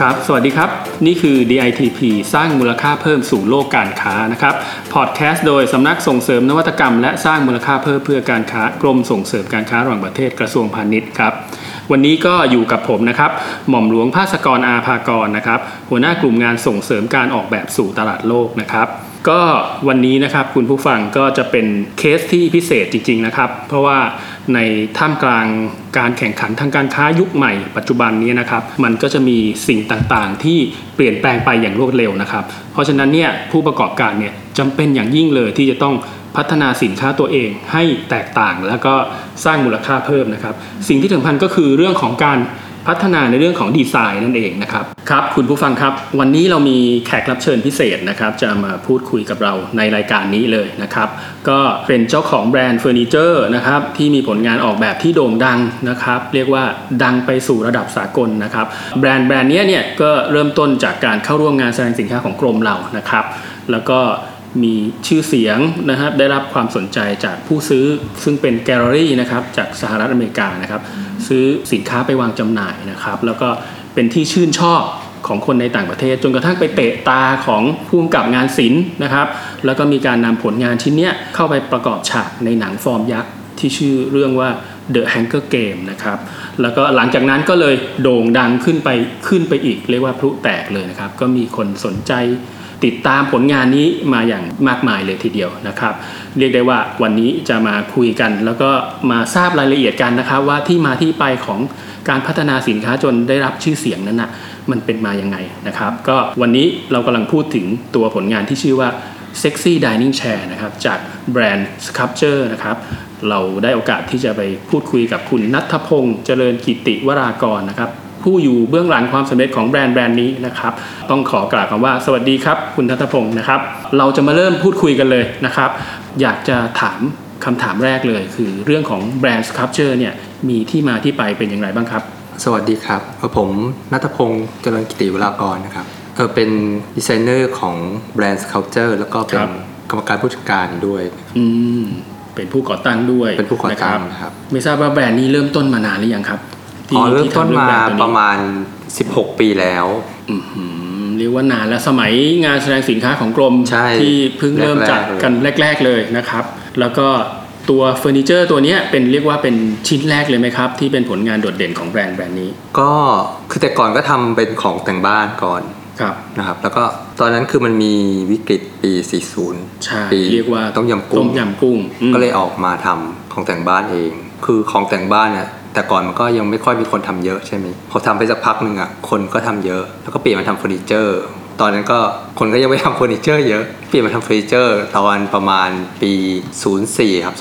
ครับ สวัสดีครับ นี่คือ DITP สร้างมูลค่าเพิ่มสู่โลกการค้านะครับพอดแคสต์โดยสำนักส่งเสริมนวัตกรรม และสร้างมูลค่าเพิ่มเพื่อการค้ากรมส่งเสริมการค้าระหว่างประเทศกระทรวงพาณิชย์ครับวันนี้ก็อยู่กับผมนะครับ หม่อมหลวงภาสกรอาภากรนะครับ หัวหน้ากลุ่มงานส่งเสริมการออกแบบสู่ตลาดโลกนะครับ ก็วันนี้นะครับคุณผู้ฟังก็จะเป็นเคสที่พิเศษจริง ๆนะครับ เพราะว่าในท่ามกลางการแข่งขันทางการค้ายุคใหม่ปัจจุบันนี้นะครับ มันก็จะมีสิ่งต่างๆ ที่เปลี่ยนแปลงไปอย่างรวดเร็วนะครับ เพราะฉะนั้นเนี่ยผู้ประกอบการเนี่ยจำเป็นอย่างยิ่งเลยที่จะต้องพัฒนาสินค้าตัวเองให้แตกต่าง แล้วก็สร้างมูลค่าเพิ่มนะครับ สิ่งที่สำคัญก็คือเรื่องของการ พัฒนาในเรื่องของดีไซน์นั่นเองนะครับครับคุณผู้ฟังครับ วันนี้เรามีแขกรับเชิญพิเศษนะครับ จะมาพูดคุยกับเราในรายการนี้เลยนะครับ ก็เป็นเจ้าของแบรนด์เฟอร์นิเจอร์นะครับที่มีผลงานออกแบบที่โด่งดังนะครับ เรียกว่าดังไปสู่ระดับสากลนะครับแบรนด์แบรนด์นี้เนี่ยก็เริ่มต้นจากการเข้าร่วมงานแสดงสินค้าของกรมเรานะครับ แล้วก็ มีชื่อเสียงนะครับได้รับความสนใจจากผู้ซื้อซึ่งเป็นแกลเลอรี่นะครับจากสหรัฐอเมริกานะครับซื้อสินค้าไปวางจำหน่ายนะครับ แล้วก็เป็นที่ชื่นชอบของคนในต่างประเทศ จนกระทั่งไปเตะตาของผู้กำกับงานศิลป์นะครับแล้วก็มีการนำผลงานชิ้นเนี้ยเข้าไปประกอบฉากในหนังฟอร์มยักษ์ที่ชื่อเรื่องว่า The Hunger Game นะครับ แล้วก็หลังจากนั้นก็เลยโด่งดังขึ้นไปขึ้นไปอีก เรียกว่าพลุแตกเลยนะครับ ก็มีคนสนใจ ติดตามผลงานนี้มาอย่างมากมายเลยทีเดียวนะครับ เรียกได้ว่าวันนี้จะมาคุยกัน แล้วก็มาทราบรายละเอียดกันนะครับ ว่าที่มาที่ไปของการพัฒนาสินค้าจนได้รับชื่อเสียงนั้นนะมันเป็นมาอย่างไงนะครับ ก็วันนี้เรากำลังพูดถึงตัวผลงานที่ชื่อว่า Sexy Dining Chair นะครับจากแบรนด์ Sculpture นะครับเราได้โอกาสที่จะไปพูดคุยกับคุณนัทพงศ์เจริญกิติวรากรนะครับ ผู้อยู่เบื้องหลังความสำเร็จของแบรนด์แบรนด์นี้นะครับ ต้องขอกล่าวคำว่าสวัสดีครับ คุณนัทพงศ์นะครับ เราจะมาเริ่มพูดคุยกันเลยนะครับ อยากจะถามคำถามแรกเลย คือเรื่องของแบรนด์ Sculpture เนี่ยมีที่มาที่ไปเป็นอย่างไรบ้างครับ สวัสดีครับ ผมนัทพงศ์เจริญกิติวรากรนะครับเออเป็นดีไซเนอร์ของแบรนด์ Sculpture แล้วก็เป็นครับกรรมการผู้จัดการด้วยอืมเป็นผู้ก่อตั้งด้วยเป็นผู้ก่อตั้งนะนะครับ ไม่ทราบว่าแบรนด์นี้เริ่มต้นมานานหรือยังครับที่ อ๋อเริ่มที่ต้นทำเรื่องมาแบรนด์ตัวนี้ประมาณ 16 ปีแล้วอื้อหือเรียกว่านานแล้วสมัยงานแสดงสินค้าของกรมใช่ที่เพิ่งเริ่มจัดกันแรก ๆเลยนะครับ แล้วก็ตัวเฟอร์นิเจอร์ตัวเนี้ยเป็นเรียกว่าเป็นชิ้นแรกเลยไหมครับ ที่เป็นผลงานโดดเด่นของแบรนด์แบรนด์นี้ ก็คือแต่ก่อนก็ทำเป็นของแต่งบ้านก่อนครับนะครับ แล้วก็ตอนนั้นคือมันมีวิกฤตปี 40ใช่ปีเรียกว่าต้มยำกุ้ต้งมยำกุ้งอืมก็เลยออกมาทำของแต่งบ้านเอง คือของแต่งบ้านเนี่ย แต่ก่อนมันก็ยังไม่ค่อยมีคนทำเยอะใช่ไหมพอทำไปสักพักหนึ่งอะคนก็ทำเยอะ แล้วก็เปลี่ยนมาทำเฟอร์นิเจอร์ตอนนั้นก็คนก็ยังไม่ทำเฟอร์นิเจอร์เยอะ เปลี่ยนมาทำเฟอร์นิเจอร์ตอนประมาณปี 04 ครับ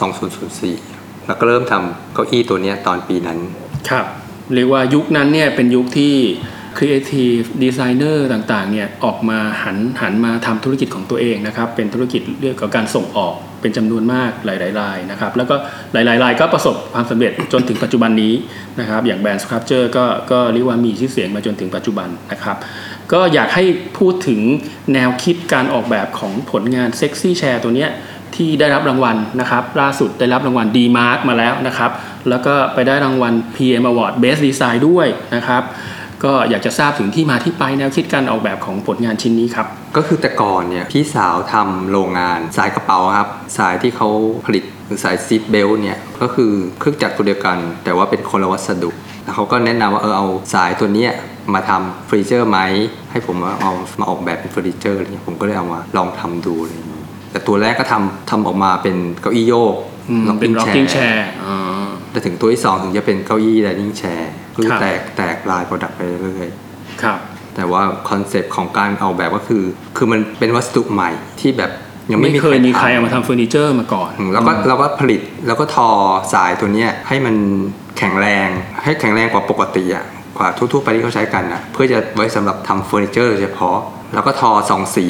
2004 แล้วก็เริ่มทำเก้าอี้ตัวนี้ตอนปีนั้น ครับ เรียกว่ายุคนั้นเนี่ยเป็นยุคที่ Creative Designer ต่างๆเนี่ยออกมาหันหันมาทำธุรกิจของตัวเองนะครับ เป็นธุรกิจเรื่องของการส่งออกเป็นจำนวนมากหลายๆรายนะครับ แล้วก็หลายๆรายก็ประสบความสำเร็จจนถึงปัจจุบันนี้นะครับ อย่างแบรนด์ Sculpture ก็ก็เรียกว่ามีชื่อเสียงมาจนถึงปัจจุบันนะครับ ก็อยากให้พูดถึงแนวคิดการออกแบบของผลงาน Sexy Chair ตัวเนี้ยที่ได้รับรางวัลนะครับ ล่าสุดได้รับรางวัล D-Mark มาแล้วนะครับ แล้วก็ไปได้รางวัล PM Award Best Design ด้วยนะครับ ก็อยากจะทราบถึงที่มาที่ไปแนวคิดการออกแบบของผลงานชิ้นนี้ครับ ก็คือแต่ก่อนเนี่ยพี่สาวทำโรงงานสายกระเป๋าครับ สายที่เขาผลิตหรือสาย seat belt เนี่ยก็คือเครื่องจักรตัวเดียวกัน แต่ว่าเป็นคนละวัสดุแล้วเขาก็แนะนำว่าเออเอาสายตัวเนี้ยมาทำเฟอร์นิเจอร์ไหมให้ผมเอามาออกแบบเป็นเฟอร์นิเจอร์อะไรเงี้ยผมก็เลยเอามาลองทำดูอะไรเงี้ยแต่ตัวแรกก็ทำทำออกมาเป็นเก้าอี้โยกอืมเป็น rocking chair อ๋อแต่ถึงตัวที่สองถึงจะเป็นเก้าอี้ dining chair คือครั บแตกแตกไลน์ product ไปเรื่อยๆครับ แต่ว่าคอนเซปต์ของการออกแบบก็คือ คือมันเป็นวัสดุใหม่ที่แบบยังไม่ไม่มีเคยมีใครทำเอามาทำเฟอร์นิเจอร์มาก่อนอืมแล้วก็เราก็ผลิตแล้วก็ทอสายตัวเนี้ยให้มันแข็งแรง ให้แข็งแรงกว่าปกติอะกว่าทั่วๆไปที่เขาใช้กันอะเพื่อจะไว้สำหรับทำเฟอร์นิเจอร์โดยเฉพาะ แล้วก็ทอสองสี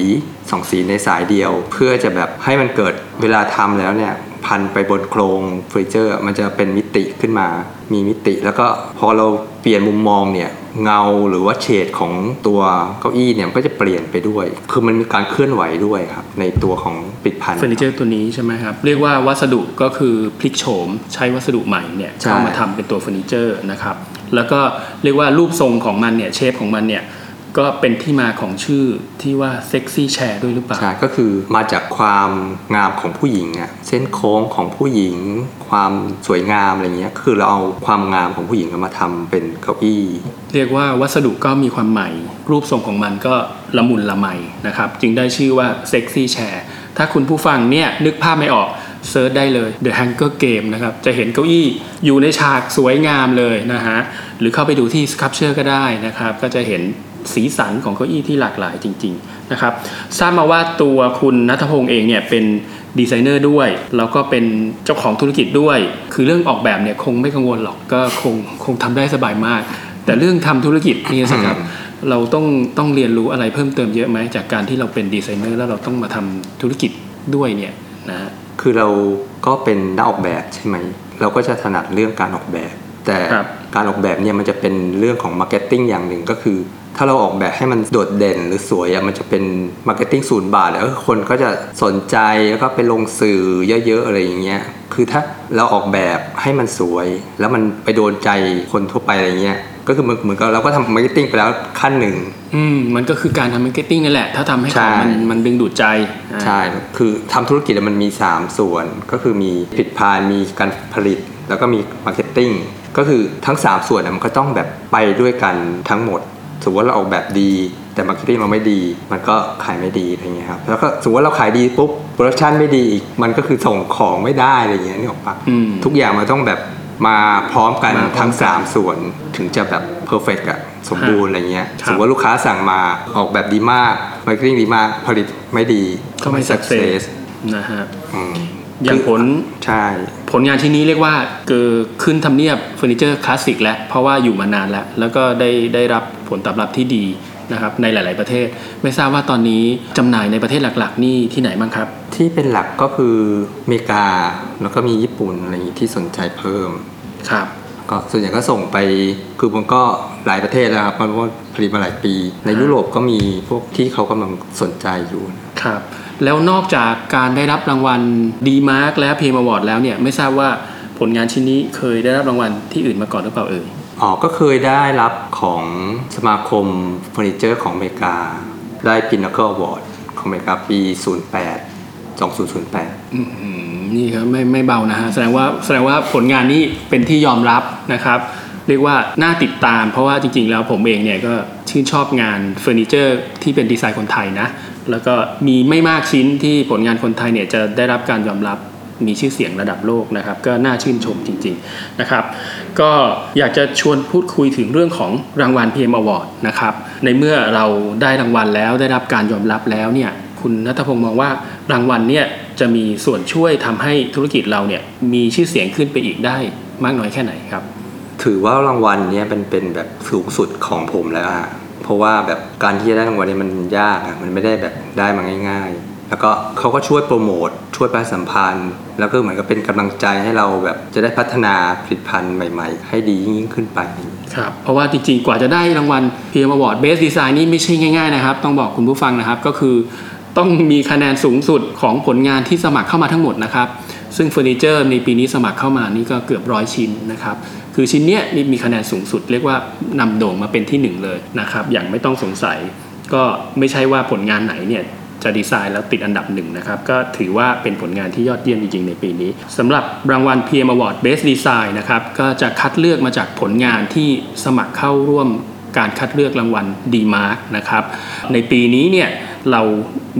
สองสีในสายเดียว เพื่อจะแบบให้มันเกิดเวลาทำแล้วเนี่ยพันไปบนโครงเฟอร์นิเจอร์ มันจะเป็นมิติขึ้นมา มีมิติ แล้วก็พอเราเปลี่ยนมุมมองเนี่ยเงาหรือว่าเฉดของตัวเก้าอี้เนี่ยมันก็จะเปลี่ยนไปด้วย คือมันมีการเคลื่อนไหวด้วยครับ ในตัวของปิดพันเฟอร์นิเจอร์ตัวนี้ใช่ไหมครับ เรียกว่าวัสดุก็คือพลิกโฉมใช้วัสดุใหม่เนี่ยใช่เข้ามาทำเป็นตัวเฟอร์นิเจอร์นะครับ แล้วก็เรียกว่ารูปทรงของมันเนี่ย shape ของมันเนี่ย ก็เป็นที่มาของชื่อที่ว่า Sexy Chair ด้วยหรือเปล่า ใช่ ก็คือมาจากความงามของผู้หญิงอะเส้นโค้งของผู้หญิง ความสวยงามอะไรเงี้ย คือเราเอาความงามของผู้หญิงมาทำเป็นเก้าอี้ เรียกว่าวัสดุก็มีความใหม่ รูปทรงของมันก็ละมุนละไมนะครับ จึงได้ชื่อว่า Sexy Chair ถ้าคุณผู้ฟังเนี่ยนึกภาพไม่ออก search ได้เลย The Hunger Game นะครับ จะเห็นเก้าอี้อยู่ในฉากสวยงามเลยนะฮะ หรือเข้าไปดูที่ Sculpture ก็ได้นะครับ ก็จะเห็น สีสันของเก้าอี้ที่หลากหลายจริงๆนะครับทราบมาว่าตัวคุณนัทพงษ์เองเนี่ยเป็นดีไซเนอร์ด้วย แล้วก็เป็นเจ้าของธุรกิจด้วย คือเรื่องออกแบบเนี่ยคงไม่กังวลหรอกก็คงคงทำได้สบายมาก แต่เรื่องทำธุรกิจนี่สิครับเราต้องต้องเรียนรู้อะไรเพิ่มเติมเยอะไหมจากการที่เราเป็นดีไซเนอร์แล้วเราต้องมาทำธุรกิจด้วยเนี่ยนะฮะคือเราก็เป็นนักออกแบบใช่ไหมเราก็จะถนัดเรื่องการออกแบบ แต่ครับการออกแบบเนี่ยมันจะเป็นเรื่องของ marketing อย่างหนึ่งก็คือ ถ้าเราออกแบบให้มันโดดเด่นหรือสวยอะมันจะเป็น marketing ศูนย์บาทแล้วคนก็จะสนใจแล้วก็ไปลงสื่อเยอะๆอะไรอย่างเงี้ยคือถ้าเราออกแบบให้มันสวย แล้วมันไปโดนใจคนทั่วไปอะไรเงี้ยก็คือเหมือนเหมือนกับเราก็ทำ marketing ไปแล้วขั้นหนึ่งอืมมันก็คือการทำ marketing นั่นแหละ ถ้าทำให้ของใช่มันมันดึงดูดใจอ่าใช่คือทำธุรกิจอะมันมี 3 ส่วนก็คือมีผลิตภัณฑ์มีการผลิต แล้วก็มี marketing ก็คือทั้ง 3 ส่วนอะมันก็ต้องแบบไปด้วยกันทั้งหมด สมมติว่าเราออกแบบดี แต่ marketing เราไม่ดี มันก็ขายไม่ดีอะไรเงี้ยครับแล้วก็สมมติว่าเราขายดีปุ๊บ production ไม่ดีอีกมันก็คือส่งของไม่ได้อะไรเงี้ยนึกออกปะอืมทุกอย่างมันต้องแบบมาพร้อมกันมาพร้อมทั้งกัน3ส่วนถึงจะแบบ perfect อะสมบูรณ์อะไรเงี้ยครับสมมติว่าลูกค้าสั่งมาออกแบบดีมาก marketing ดีมากผลิตไม่ดีก็ไม่ success นะฮะอืม อย่างผลใช่ผลงานชิ้นนี้เรียกว่าเกิดขึ้นทำเนียบเฟอร์นิเจอร์คลาสสิกแล้วเพราะว่าอยู่มานานแล้ว แล้วก็ได้ได้รับผลตอบรับที่ดีนะครับในหลาย ๆประเทศ ไม่ทราบว่าตอนนี้จำหน่ายในประเทศหลัก ๆ นี่ที่ไหนบ้างครับ ที่เป็นหลักก็คืออเมริกาแล้วก็มีญี่ปุ่นอะไรอย่างงี้ที่สนใจเพิ่มครับก็ส่วนใหญ่ก็ส่งไปคือมันก็หลายประเทศแล้วครับเพราะว่าผลิตมาหลายปี ในยุโรปก็มีพวกที่เขากำลังสนใจอยู่ ครับ แล้วนอกจากการได้รับรางวัล DEmark และ PM Award แล้วเนี่ยไม่ทราบว่าผลงานชิ้นนี้เคยได้รับรางวัลที่อื่นมาก่อนหรือเปล่าเอ่ยอ๋อก็เคยได้รับของสมาคมเฟอร์นิเจอร์ของอเมริกา ได้ Pinnacle Award ของอเมริกาปี 08 2008อืมนี่ครับไม่ไม่เบานะฮะแสดงว่าแสดงว่าผลงานนี้เป็นที่ยอมรับนะครับ เรียกว่าน่าติดตามเพราะว่าจริงๆ แล้วผมเองเนี่ยก็ชื่นชอบงานเฟอร์นิเจอร์ที่เป็นดีไซน์คนไทยนะ แล้วก็มีไม่มากชิ้นที่ผลงานคนไทยเนี่ยจะได้รับการยอมรับมีชื่อเสียงระดับโลกนะครับ ก็น่าชื่นชมจริงๆนะครับ ก็อยากจะชวนพูดคุยถึงเรื่องของรางวัล PM Award นะครับในเมื่อเราได้รางวัลแล้วได้รับการยอมรับแล้วเนี่ยคุณนัทพงศ์มองว่ารางวัลเนี่ยจะมีส่วนช่วยทำให้ธุรกิจเราเนี่ยมีชื่อเสียงขึ้นไปอีกได้มากน้อยแค่ไหนครับ ถือว่ารางวัลเนี้ยเป็นเป็นแบบสูงสุดของผมแล้วอะ เพราะว่าแบบการที่จะได้รางวัลเนี้มันยากอะมันไม่ได้แบบได้มาง่าย ๆ แล้วก็เขาก็ช่วยโปรโมทช่วยประชาสัมพันธ์ แล้วก็เหมือนกับเป็นกำลังใจให้เราแบบจะได้พัฒนาผลิตภัณฑ์ใหม่ ๆ ให้ดียิ่งขึ้นไปครับเพราะว่าจริงๆ กว่าจะได้รางวัล PM Award Best Design นี่ไม่ใช่ง่ายๆนะครับ ต้องบอกคุณผู้ฟังนะครับก็คือต้องมีคะแนนสูงสุดของผลงานที่สมัครเข้ามาทั้งหมดนะครับ ซึ่งเฟอร์นิเจอร์ในปีนี้สมัครเข้ามานี่ก็เกือบร้อยชิ้นนะครับ คือชิ้นเนี้ยนี่มีคะแนนสูงสุดเรียกว่านำโด่งมาเป็นที่หนึ่งเลยนะครับ อย่างไม่ต้องสงสัย ก็ไม่ใช่ว่าผลงานไหนเนี่ยจะดีไซน์แล้วติดอันดับหนึ่งนะครับ ก็ถือว่าเป็นผลงานที่ยอดเยี่ยมจริง ๆ ในปีนี้สำหรับรางวัล PM Award Best Design นะครับ ก็จะคัดเลือกมาจากผลงานที่สมัครเข้าร่วมการคัดเลือกรางวัล D-Mark นะครับ ในปีนี้เนี่ยเรา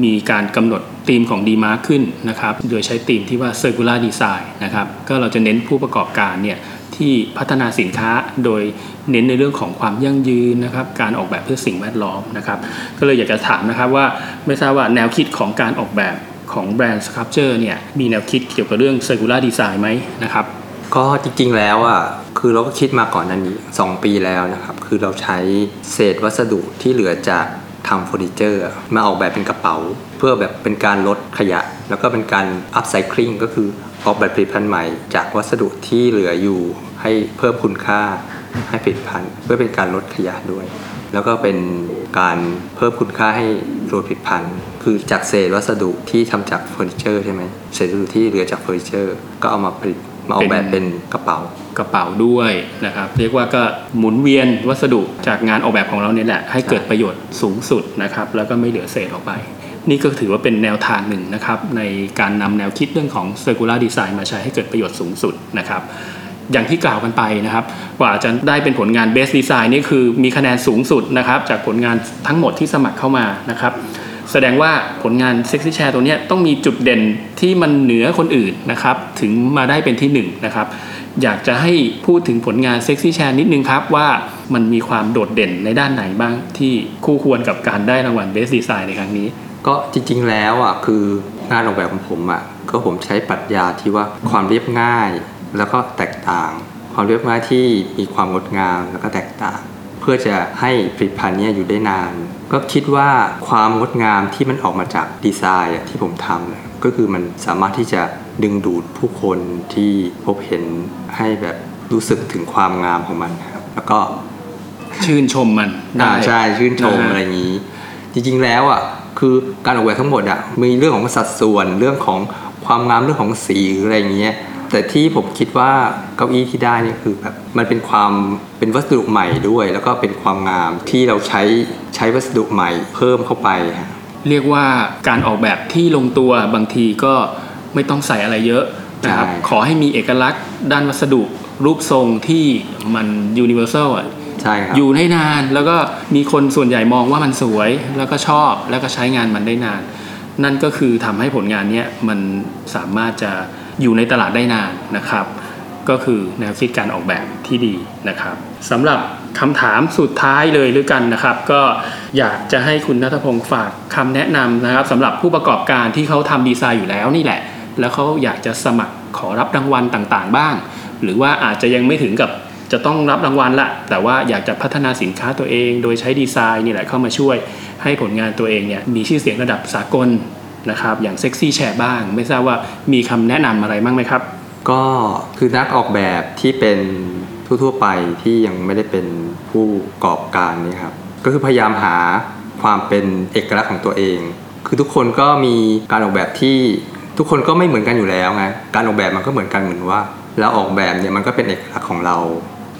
มีการกำหนด ธีมของ D-Mark ขึ้นนะครับโดยใช้ธีมที่ว่า Circular Design นะครับก็เราจะเน้นผู้ประกอบการเนี่ยที่พัฒนาสินค้าโดยเน้นในเรื่องของความยั่งยืนนะครับการออกแบบเพื่อสิ่งแวดล้อมนะครับก็เลยอยากจะถามนะครับว่าไม่ทราบว่าแนวคิดของการออกแบบของแบรนด์ Sculpture เนี่ยมีแนวคิดเกี่ยวกับเรื่อง circular design ไหมนะครับก็จริงๆแล้วอะคือเราก็คิดมาก่อนนั้นนี้ 2 ปีแล้วนะครับคือเราใช้เศษวัสดุที่เหลือจากทำเฟอร์นิเจอร์มาออกแบบเป็นกระเป๋า พื่อแบบเป็นการลดขยะ แล้วก็เป็นการอัพไซคลิงก็คือออกแบบผลิตภัณฑ์ใหม่ จากวัสดุที่เหลืออยู่ให้เพิ่มคุณค่าให้ผลิตภัณฑ์ เพื่อเป็นการลดขยะด้วย แล้วก็เป็นการเพิ่มคุณค่าให้ตัวผลิตภัณฑ์ คือจากเศษวัสดุที่ทำจากเฟอร์นิเจอร์ใช่ไหมเศษวัสดุที่เหลือจากเฟอร์นิเจอร์ ก็เอามาผลิตมาออกแบบเป็นกระเป๋ากระเป๋าด้วยนะครับ เรียกว่าก็หมุนเวียนวัสดุจากงานออกแบบของเราเนี่ยแหละให้เกิดประโยชน์สูงสุดนะครับ แล้วก็ไม่เหลือเศษออกไป นี่ก็ถือว่าเป็นแนวทางหนึ่งนะครับในการนำแนวคิดเรื่องของ circular design มาใช้ให้เกิดประโยชน์สูงสุดนะครับอย่างที่กล่าวกันไปนะครับกว่าจะได้เป็นผลงาน best design นี่คือมีคะแนนสูงสุดนะครับจากผลงานทั้งหมดที่สมัครเข้ามานะครับแสดงว่าผลงาน Sexy Share ตัวนี้ต้องมีจุดเด่นที่มันเหนือคนอื่นนะครับถึงมาได้เป็นที่หนึ่งนะครับอยากจะให้พูดถึงผลงาน Sexy Share นิดนึงครับว่ามันมีความโดดเด่นในด้านไหนบ้างที่คู่ควรกับการได้รางวัล Best Design ในครั้งนี้ ก็จริงๆแล้วอะคืองานออกแบบของผมอะก็ผมใช้ปรัชญาที่ว่าความเรียบง่าย แล้วก็แตกต่าง ความเรียบง่ายที่มีความงดงามแล้วก็แตกต่าง เพื่อจะให้ผลิตภัณฑ์เนี้อยู่ได้นาน ก็คิดว่าความงดงามที่มันออกมาจากดีไซน์อะที่ผมทำเนี่ยก็คือมันสามารถที่จะดึงดูดผู้คนที่พบเห็นให้แบบรู้สึกถึงความงามของมันครับ แล้วก็ชื่นชมมันได้อ่าใช่ชื่นชมนะฮะอะไรอย่างนี้ จริงๆแล้วอะ คือการออกแบบทั้งหมดอะมีเรื่องของสัดส่วนเรื่องของความงามเรื่องของสีหรืออะไรอย่างเงี้ยแต่ที่ผมคิดว่าเก้าอี้ที่ได้นี่คือแบบมันเป็นความเป็นวัสดุใหม่ด้วย แล้วก็เป็นความงามที่เราใช้ใช้วัสดุใหม่เพิ่มเข้าไปฮะเรียกว่าการออกแบบที่ลงตัวบางทีก็ไม่ต้องใส่อะไรเยอะนะครับใช่ขอให้มีเอกลักษณ์ด้านวัสดุรูปทรงที่มัน universal อะ ใช่ครับอยู่ได้นานแล้วก็มีคนส่วนใหญ่มองว่ามันสวยแล้วก็ชอบแล้วก็ใช้งานมันได้นาน นั่นก็คือทำให้ผลงานเนี้ยมันสามารถจะอยู่ในตลาดได้นานนะครับ ก็คือแนวคิดการออกแบบที่ดีนะครับสำหรับคำถามสุดท้ายเลยด้วยกันนะครับ ก็อยากจะให้คุณนัทพงศ์ฝากคำแนะนำนะครับสำหรับผู้ประกอบการที่เขาทำดีไซน์อยู่แล้วนี่แหละ แล้วเขาอยากจะสมัครขอรับรางวัลต่างๆ บ้าง หรือว่าอาจจะยังไม่ถึงกับ จะต้องรับรางวัลละ แต่ว่าอยากจะพัฒนาสินค้าตัวเอง โดยใช้ดีไซน์นี่แหละเข้ามาช่วยให้ผลงานตัวเองเนี่ยมีชื่อเสียงระดับสากลนะครับอย่างเซ็กซี่แชร์บ้าง ไม่ทราบว่ามีคำแนะนำอะไรบ้างไหมครับ ก็คือนักออกแบบที่เป็นทั่วๆไปที่ยังไม่ได้เป็นผู้ประกอบการนี่ครับก็คือพยายามหาความเป็นเอกลักษณ์ของตัวเอง คือทุกคนก็มีการออกแบบที่ทุกคนก็ไม่เหมือนกันอยู่แล้วไงการออกแบบมันก็เหมือนกันเหมือนว่าเราออกแบบเนี่ยมันก็เป็นเอกลักษณ์ของเรา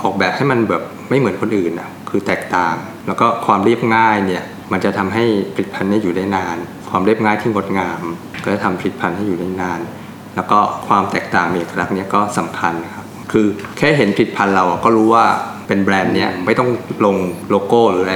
ออกแบบให้มันแบบไม่เหมือนคนอื่นอะคือแตกต่าง แล้วก็ความเรียบง่ายเนี่ยมันจะทำให้ผลิตภัณฑ์เนี้อยู่ได้นาน ความเรียบง่ายที่งดงาม ก็จะทำผลิตภัณฑ์ให้อยู่ได้นาน แล้วก็ความแตกต่างมีเอกลักษณ์เนี้ยก็สำคัญนะครับคือแค่เห็นผลิตภัณฑ์เราอะก็รู้ว่าเป็นแบรนด์เนี้ยไม่ต้องลงโลโก้หรืออะไร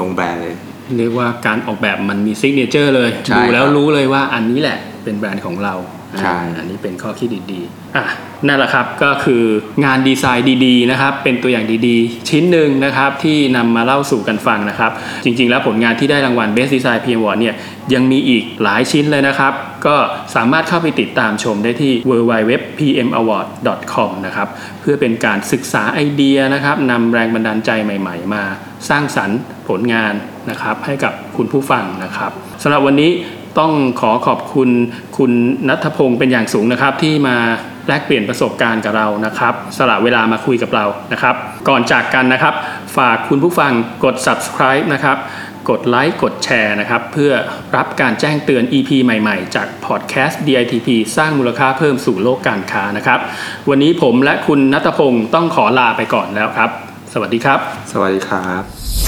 ลงแบรนด์เลยเรียกว่าการออกแบบมันมี signature เลยใช่ดูแล้วครับรู้เลยว่าอันนี้แหละเป็นแบรนด์ของเรา ใช่อ่าอันนี้เป็นข้อคิดดีๆอะนั่นแหละครับก็คืองานดีไซน์ดีๆนะครับเป็นตัวอย่างดีๆ ชิ้นหนึ่งนะครับที่นำมาเล่าสู่กันฟังนะครับ จริงๆ แล้วผลงานที่ได้รางวัล Best Design PM Award เนี่ยยังมีอีกหลายชิ้นเลยนะครับ ก็สามารถเข้าไปติดตามชมได้ที่ www.pmaward.com นะครับเพื่อเป็นการศึกษาไอเดียนะครับนำแรงบันดาลใจใหม่ ๆ มาสร้างสรรค์ผลงานนะครับให้กับคุณผู้ฟังนะครับสำหรับวันนี้ ต้องขอขอบคุณคุณนัทพงศ์เป็นอย่างสูงนะครับ ที่มาแลกเปลี่ยนประสบการณ์กับเรานะครับ สละเวลามาคุยกับเรานะครับ ก่อนจากกันนะครับ ฝากคุณผู้ฟังกด subscribe นะครับกดไลค์กดแชร์นะครับ เพื่อรับการแจ้งเตือน EP ใหม่ๆ จากพอดแคสต์ DITP สร้างมูลค่าเพิ่มสู่โลกการค้านะครับ วันนี้ผมและคุณนัทพงศ์ต้องขอลาไปก่อนแล้วครับ สวัสดีครับ สวัสดีครับ